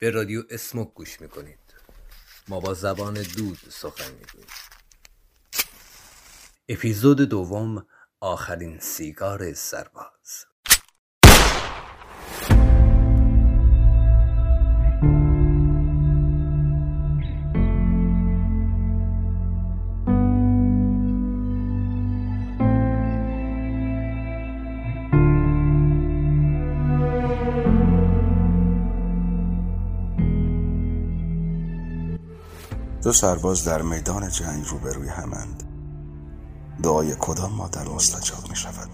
به رادیو اسموک گوش می‌کنید. ما با زبان دود سخن می‌گوییم. اپیزود دوم آخرین سیگار سرباز. دو سرباز در میدان جنگ روبروی همند. دعای کدام مادر مستجاب می شود؟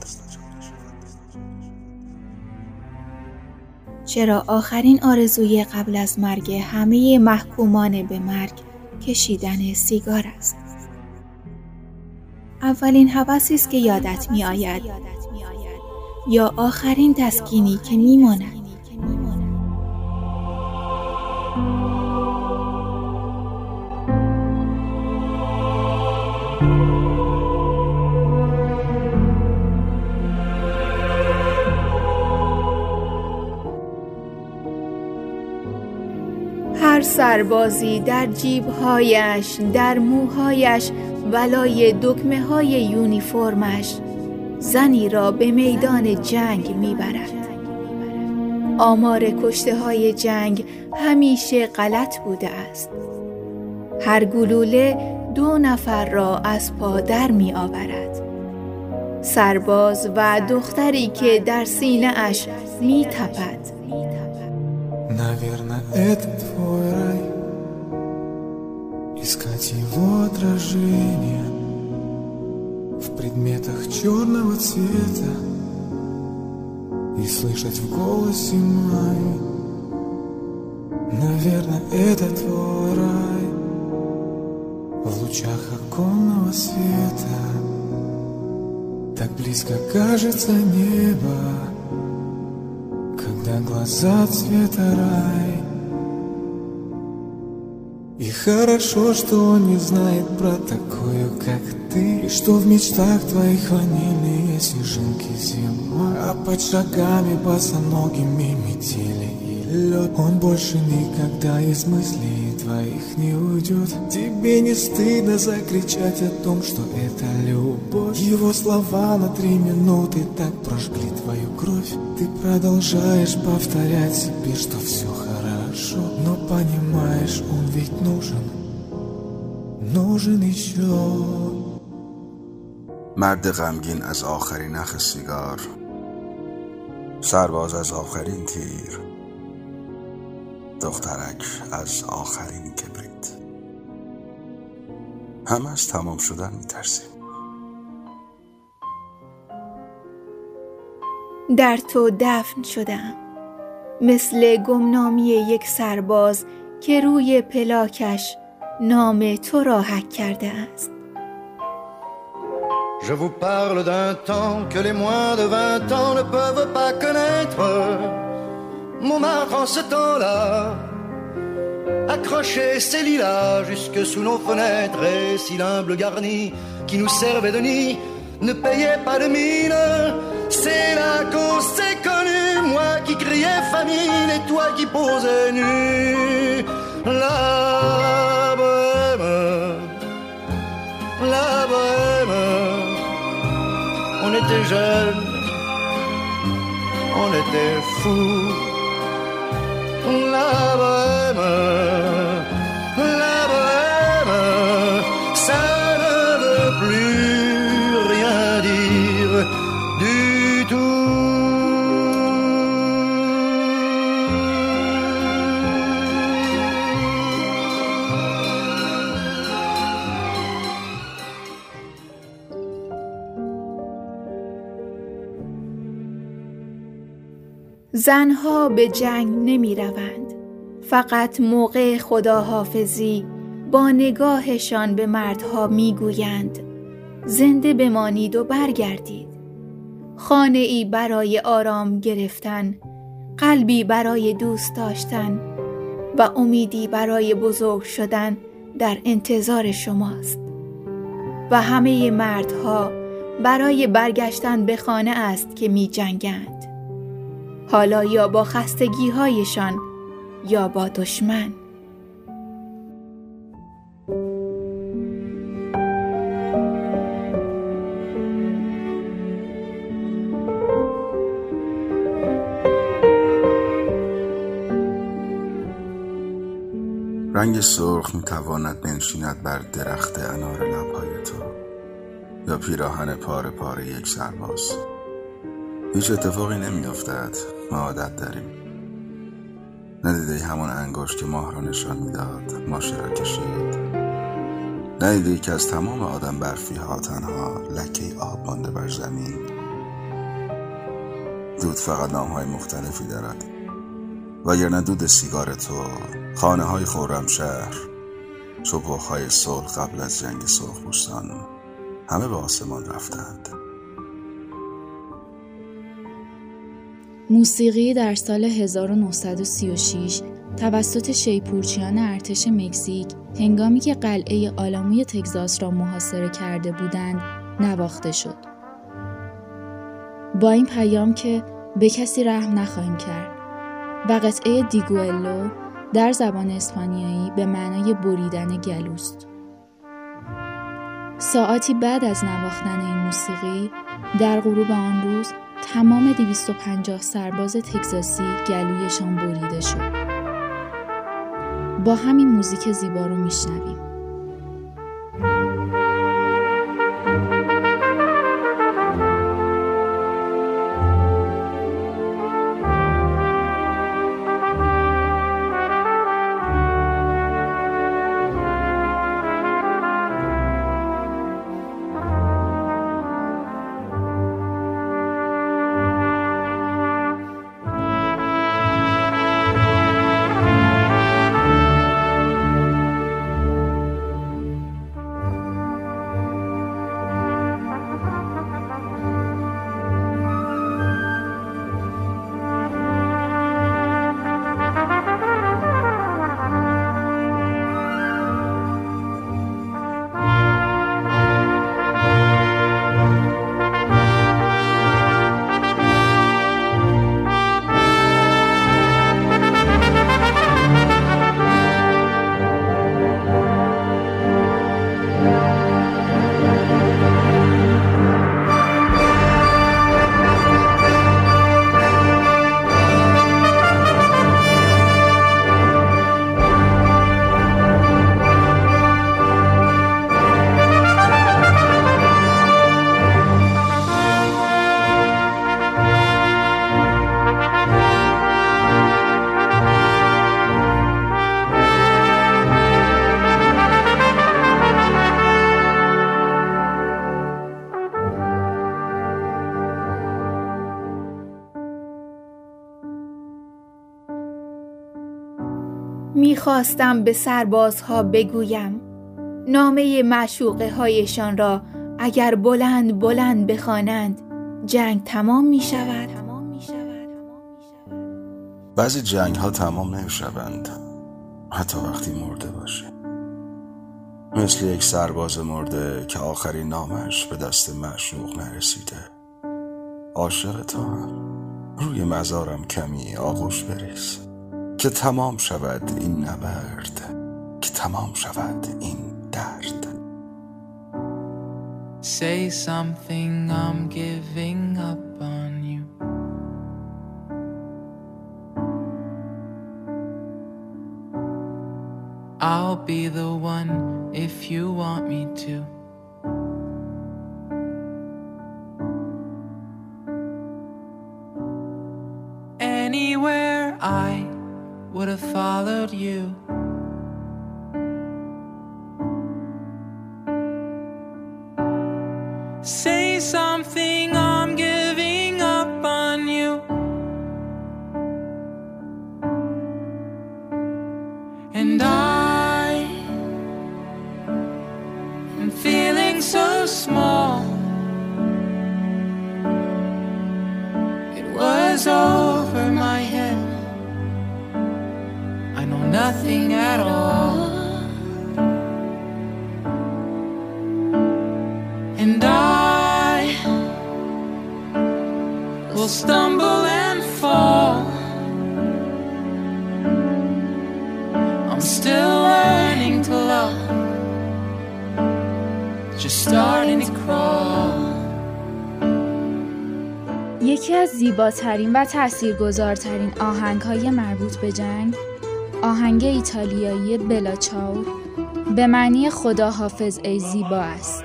چرا آخرین آرزوی قبل از مرگ همه محکومان به مرگ کشیدن سیگار است؟ اولین حوثی است که یادت می آید. یا آخرین تسکینی که می ماند. سربازی در جیبهایش در موهایش ولای دکمه های یونیفرمش. زنی را به میدان جنگ می‌برد. آمار کشته های جنگ همیشه غلط بوده است. هر گلوله دو نفر را از پا در می آورد سرباز و دختری که در سینه اش می تپد Наверное, это твой рай. Искать его отражение В предметах черного цвета И слышать в голосе май Наверное, это твой рай. В лучах оконного света Так близко кажется небо когда глаза цвета рай. И хорошо, что он не знает про такую, как ты. И что в мечтах твоих ванильные снежинки зимой А под шагами босоногими метели и лед. Он больше никогда из мыслей твоих не уйдет. Тебе не стыдно закричать о том, что это любовь Его слова на три минуты так прожгли твою кровь Ты продолжаешь повторять себе, что все хорошо Но понимаешь, он ведь нужен, нужен еще مرد غمگین از آخرین نخ سیگار سرباز از آخرین تیر دخترک از آخرین کبریت همه از تمام شدن میترسیم در تو دفن شدم مثل گمنامی یک سرباز که روی پلاکش نام تو را حک کرده است Je vous parle d'un temps que les moins de vingt ans ne peuvent pas connaître. Montmartre en ce temps-là accrochait ses lilas jusque sous nos fenêtres et si l'humble garni qui nous servait de nid ne payait pas de mine. c'est là qu'on s'est connu, moi qui criais famine et toi qui posais nu. La bohème, la bohème, on était jeunes, on était fous. La bohème, زنها به جنگ نمی روند. فقط موقع خداحافظی با نگاهشان به مردها می گویند زنده بمانید و برگردید. خانه ای برای آرام گرفتن، قلبی برای دوست داشتن و امیدی برای بزرگ شدن در انتظار شماست. و همه مردها برای برگشتن به خانه است که می جنگند. حالا یا با خستگی هایشان یا با دشمن. رنگ سرخ می تواند بنشیند بر درخت انار لبهای تو یا پیراهن پاره پاره یک سرباز. هیچ اتفاقی نمی افتد ما عادت داریم. ندیده همون انگشت که ماه را نشان می‌داد. ماشه را کشید ندیده که از تمام آدم برفی ها تنها لکه آب مانده بر زمین. دود فقط نام های مختلفی دارد. وگرنه دود سیگار تو خانه های خورم شهر صبح های صلح قبل از جنگ سرخ همه به آسمان رفتند. موسیقی در سال 1936 توسط شیپورچیان ارتش مکزیک هنگامی که قلعه آلاموی تگزاس را محاصره کرده بودند نواخته شد. با این پیام که به کسی رحم نخواهیم کرد و قطعه دیگوئلو در زبان اسپانیایی به معنای بریدن گلوست. ساعتی بعد از نواختن این موسیقی در غروب آن روز تمام 250 سرباز تگزاسی گلویشان بریده شد. با همین موزیک زیبا رو میشنویم. می‌خواستم به سربازها بگویم. نامه معشوقه هایشان را اگر بلند بلند بخوانند جنگ تمام می شود. بعضی جنگ ها تمام نمی شوند. حتی وقتی مرده باشه. مثل یک سرباز مرده که آخرین نامش به دست معشوق نرسیده. عاشق تو روی مزارم کمی آغوش بریز. که تمام شود این نبرد که تمام شود این درد Say something I'm giving up on you I'll be the one if you want me to so small. It was over my head I know nothing at all. And I will stumble and fall. Starting to crawl. یکی از زیباترین و تاثیرگذارترین آهنگ های مربوط به جنگ آهنگ ایتالیایی بلاچاو به معنی خدا حافظ ای زیبا است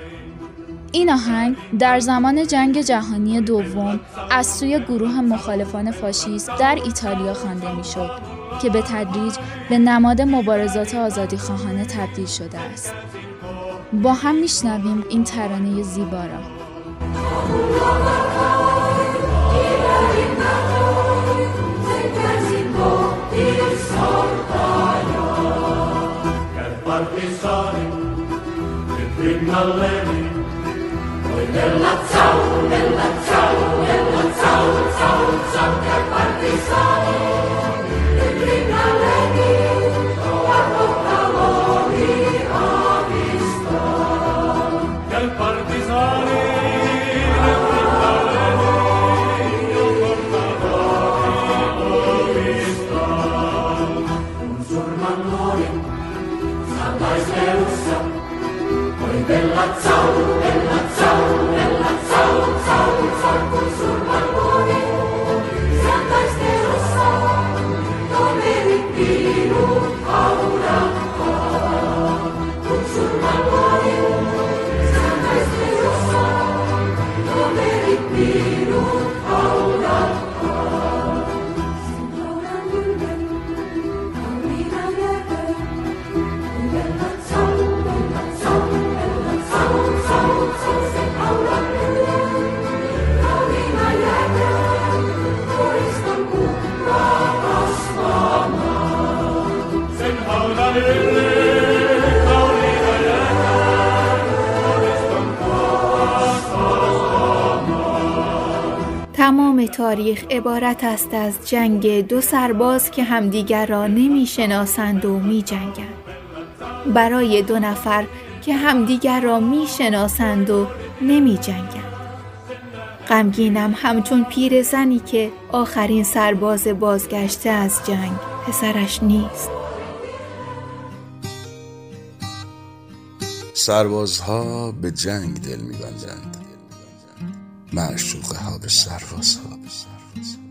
این آهنگ در زمان جنگ جهانی دوم از سوی گروه مخالفان فاشیست در ایتالیا خوانده می‌شد که به تدریج به نماد مبارزات آزادی خواهانه تبدیل شده است. با هم میشنویم این ترانه زیبا را. القد سعوا القد تاریخ عبارت است از جنگ دو سرباز که همدیگر را نمی شناسند و می جنگند. برای دو نفر که همدیگر را می شناسند و نمی جنگند. غمگینم همچون پیرزنی که آخرین سرباز بازگشته از جنگ پسرش نیست. سربازها به جنگ دل میبندند معشوقه ها به سربازها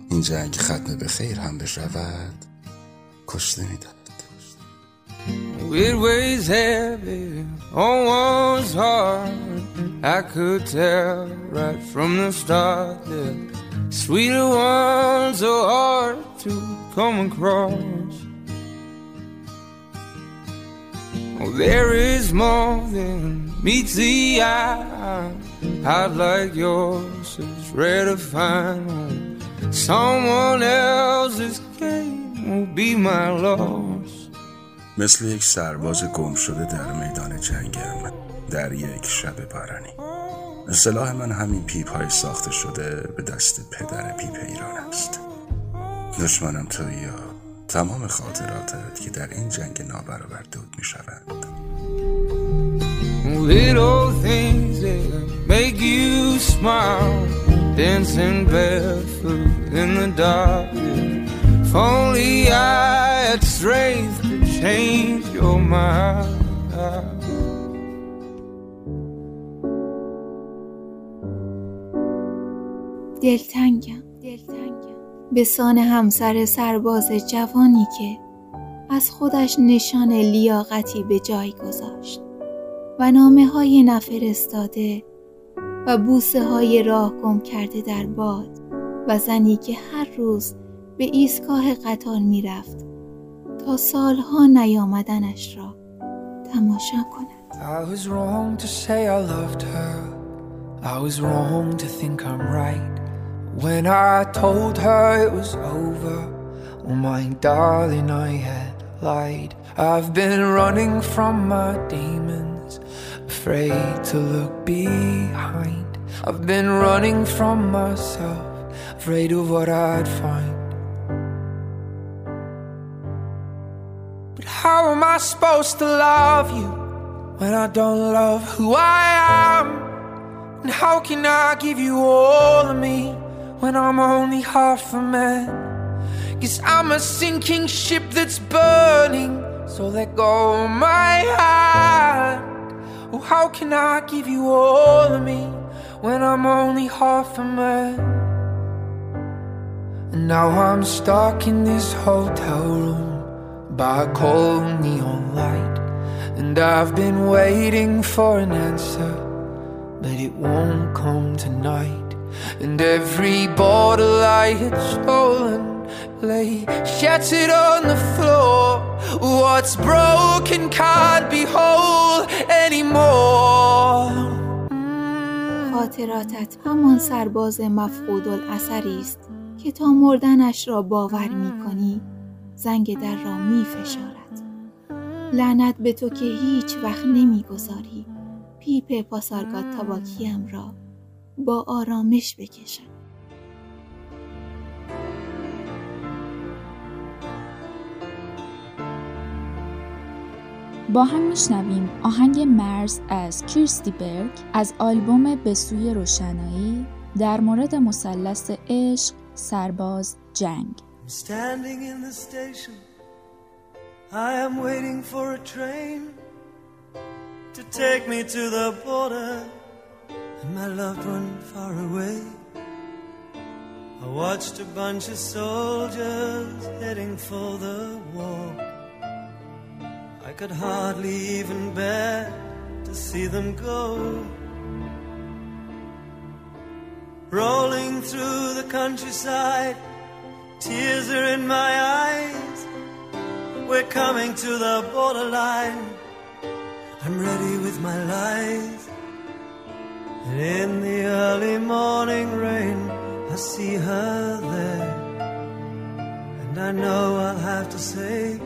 این جنگ ختم به خیر هم بشود کشته می‌دهد It weighs heavy on one's heart. I could tell right from the start that sweeter ones are hard to come across. Oh, there is more than meets the eye. I'd like yours is rare to find. Someone else's game will be my loss. مثل یک سرباز گم شده در میدان جنگم در یک شب بارانی اصطلاح من همین پیپ های ساخته شده به دست پدر پیپ ایران است دشمنم تویی یا تمام خاطراتت که در این جنگ نابرابر دود می شود Little things that make you smile, dancing barefoot in the dark. If only I had strength to change your mind. دلتنگم به سان همسر سرباز جوانی که از خودش نشان لیاقتی به جای گذاشت و نامه های نفرستاده و بوسه های راه گم کرده در باد و زنی که هر روز به ایستگاه قطار می رفت تا سالها نیامدنش را تماشا کند I was wrong to say I loved her. I was wrong to think I'm right. When I told her it was over, oh my darling, I had lied. I've been running from my demons, afraid to look behind. I've been running from myself, afraid of what I'd find. But how am I supposed to love you when I don't love who I am? And how can I give you all of me when I'm only half a man? Cause I'm a sinking ship that's burning, So let go my hand. Oh, how can I give you all of me when I'm only half a man? And now I'm stuck in this hotel room by a cold neon light. And I've been waiting for an answer, but it won't come tonight. And every bottle I had stolen lay shattered on the floor. What's broken can't be whole anymore. خاطراتت همان سرباز مفقود الاثری است که تا مردنش را باور می کنی زنگ در را می فشارد. لعنت به تو که هیچ وقت نمی گذاری پیپ پاسارگاد تاباکیم را با آرامش بکشم. با هم میشنویم آهنگ مرز از کیرستی برگ از آلبوم به سوی روشنایی در مورد مثلث عشق سرباز جنگ Standing in the station, I am waiting for a train to take me to the border and my loved one far away. I watched a bunch of soldiers heading for the war. I could hardly even bear to see them go. Rolling through the countryside, tears are in my eyes. We're coming to the borderline. I'm ready with my lies. And in the early morning rain, I see her there. And I know I'll have to say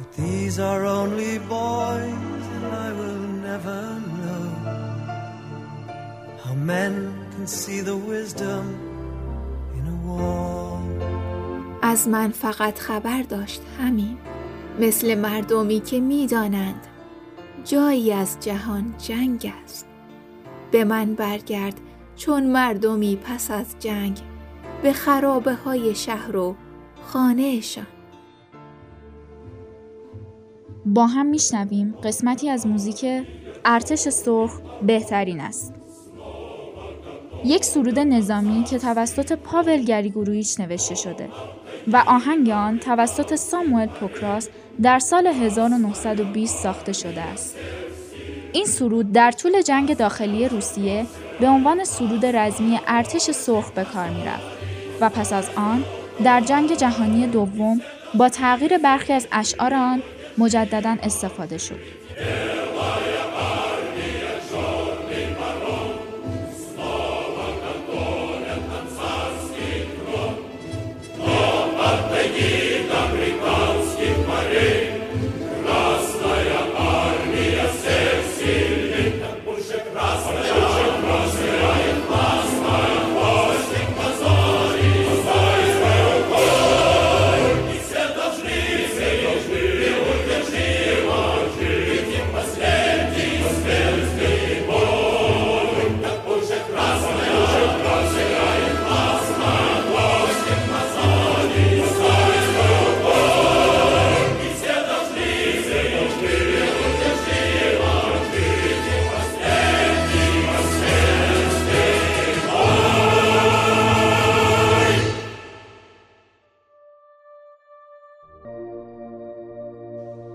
But these are only boys, and I will never know how men can see the wisdom in a. از من فقط خبر داشت همین. مثل مردمی که می‌دانند جایی از جهان جنگ است. به من برگرد چون مردمی پس از جنگ به خرابه های شهر و خانهشان. با هم میشنویم قسمتی از موزیک ارتش سرخ بهترین است یک سرود نظامی که توسط پاول گریگورویچ نوشته شده و آهنگ آن توسط ساموئل پوکراس در سال 1920 ساخته شده است. این سرود در طول جنگ داخلی روسیه به عنوان سرود رزمی ارتش سرخ به کار می‌رفت و پس از آن در جنگ جهانی دوم با تغییر برخی از اشعار آن مجددا استفاده شد.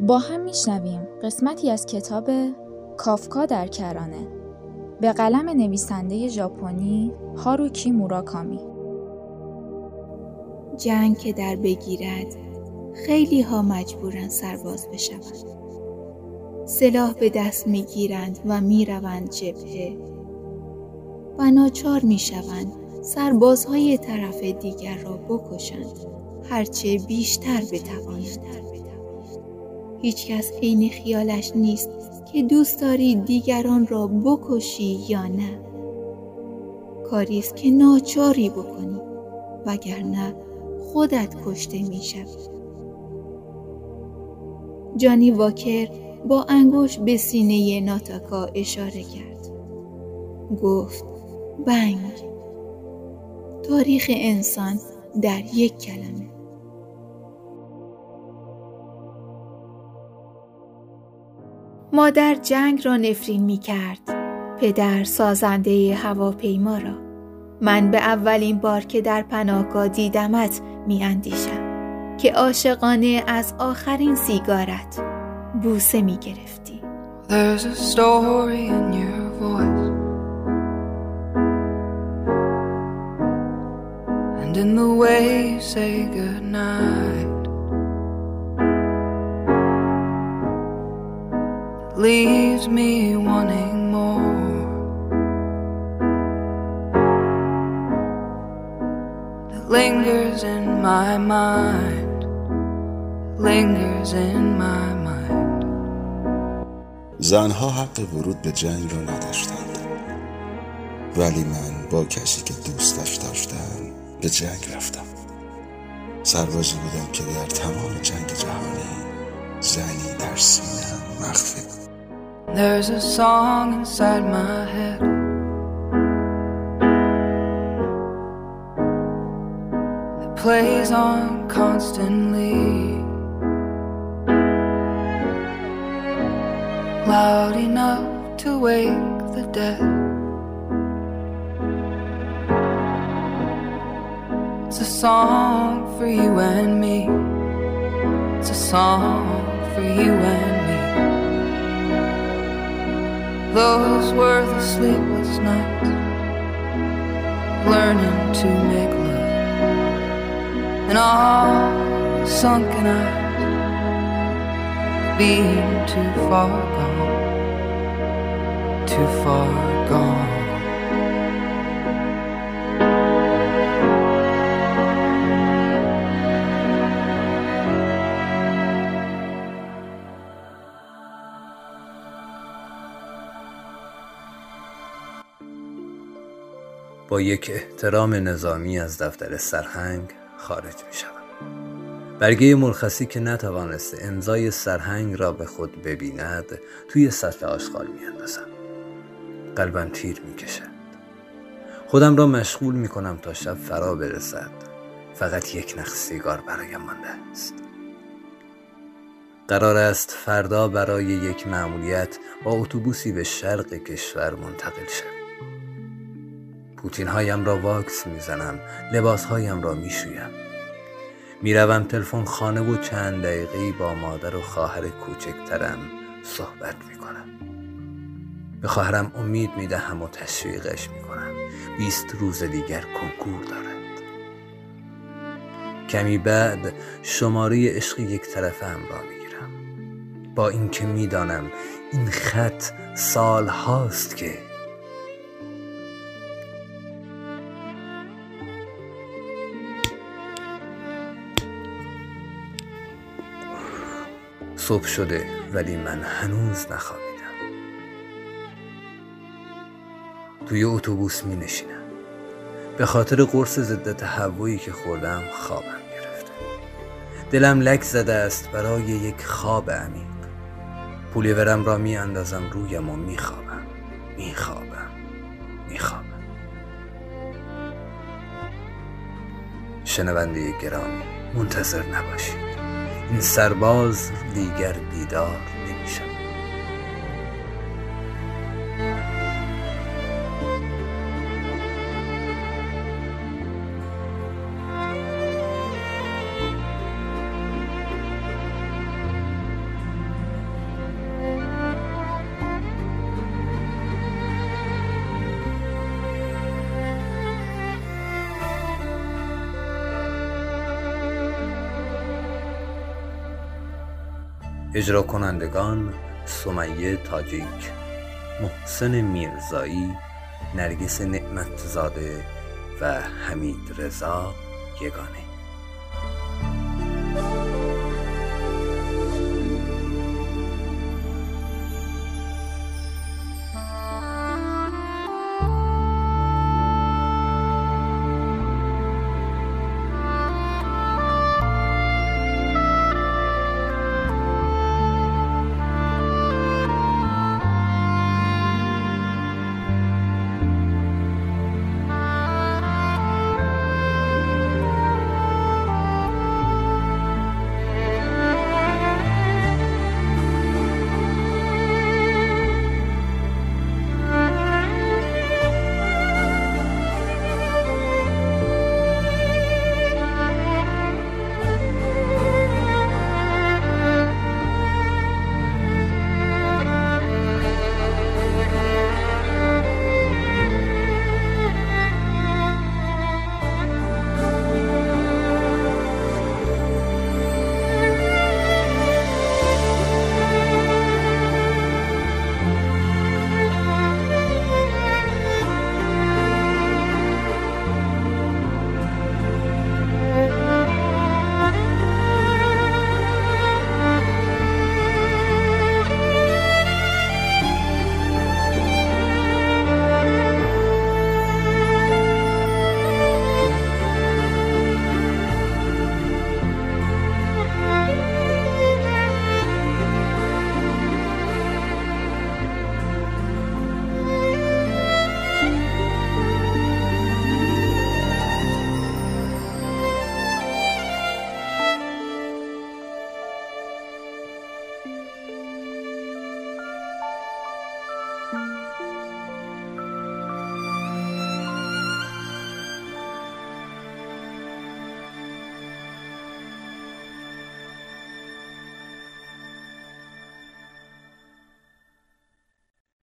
با هم میشنویم. قسمتی از کتاب کافکا در کرانه. به قلم نویسنده ژاپنی هاروکی موراکامی. جنگ که در بگیرد خیلی ها مجبورن سرباز بشوند. سلاح به دست می‌گیرند و می‌روند جبهه. و ناچار می‌شوند سربازهای طرف دیگر را بکشند. هرچه بیشتر بتوانند. هیچکس عین خیالش نیست که دوست داری دیگران را بکشی یا نه. کاری است که ناچاری بکنی وگرنه خودت کشته می‌شوی. جانی واکر با انگوش به سینه ناتاکا اشاره کرد. گفت بنگ. تاریخ انسان در یک کلمه. مادر جنگ را نفرین می کرد. پدر سازنده هواپیما را. من به اولین بار که در پناهگاه دیدمت می اندیشم که عاشقانه از آخرین سیگارت بوسه می گرفتی. There's a story in your voice And in the way you say goodnight leaves me wanting more. It lingers in my mind. Lingers in my mind. زنها حق ورود به جنگ را نداشتند. ولی من با کسی که دوستش داشتم به جنگ رفتم. سربازی بودم که در تمام جنگ جهانی زنی در سینم مخفی بود There's a song inside my head that plays on constantly, loud enough to wake the dead. It's a song for you and me. It's a song for you and me. Those were the sleepless nights, learning to make love, and all sunken eyes, being too far gone, too far gone. یک احترام نظامی از دفتر سرهنگ خارج می شوم. برگه مرخصی که نتوانسته امضای سرهنگ را به خود ببیند توی سطل آشغال می اندازم. قلبم تیر می کشد. خودم را مشغول می کنم تا شب فرا برسد. فقط یک نخ سیگار برایم مانده است. قرار است فردا برای یک مأموریت با اتوبوسی به شرق کشور منتقل شوم. پوتین هایم را واکس می‌زنم لباس هایم را می‌شویم. می‌روم تلفن خانه و چند دقیقه با مادر و خواهر کوچکترم صحبت می‌کنم. به خواهرم امید می‌دهم و تشویقش می‌کنم. بیست روز دیگر کنکور دارد. کمی بعد شماره عشق یک طرفه هم را می‌گیرم. با اینکه می‌دانم این خط سال هاست که صبح شده ولی من هنوز نخوابیدم. توی اتوبوس می نشینم. به خاطر قرص ضد تهوعی که خوردم خوابم گرفته. دلم لک زده است برای یک خواب عمیق. پولیورم را می اندازم رویم و می خوابم. می خوابم. می خوابم. شنونده گرامی منتظر نباشید. این سرباز دیگر بیدار اجرا کنندگان سمیه تاجیک محسن میرزایی نرگس نعمتزاده و حمید رضا یگانه.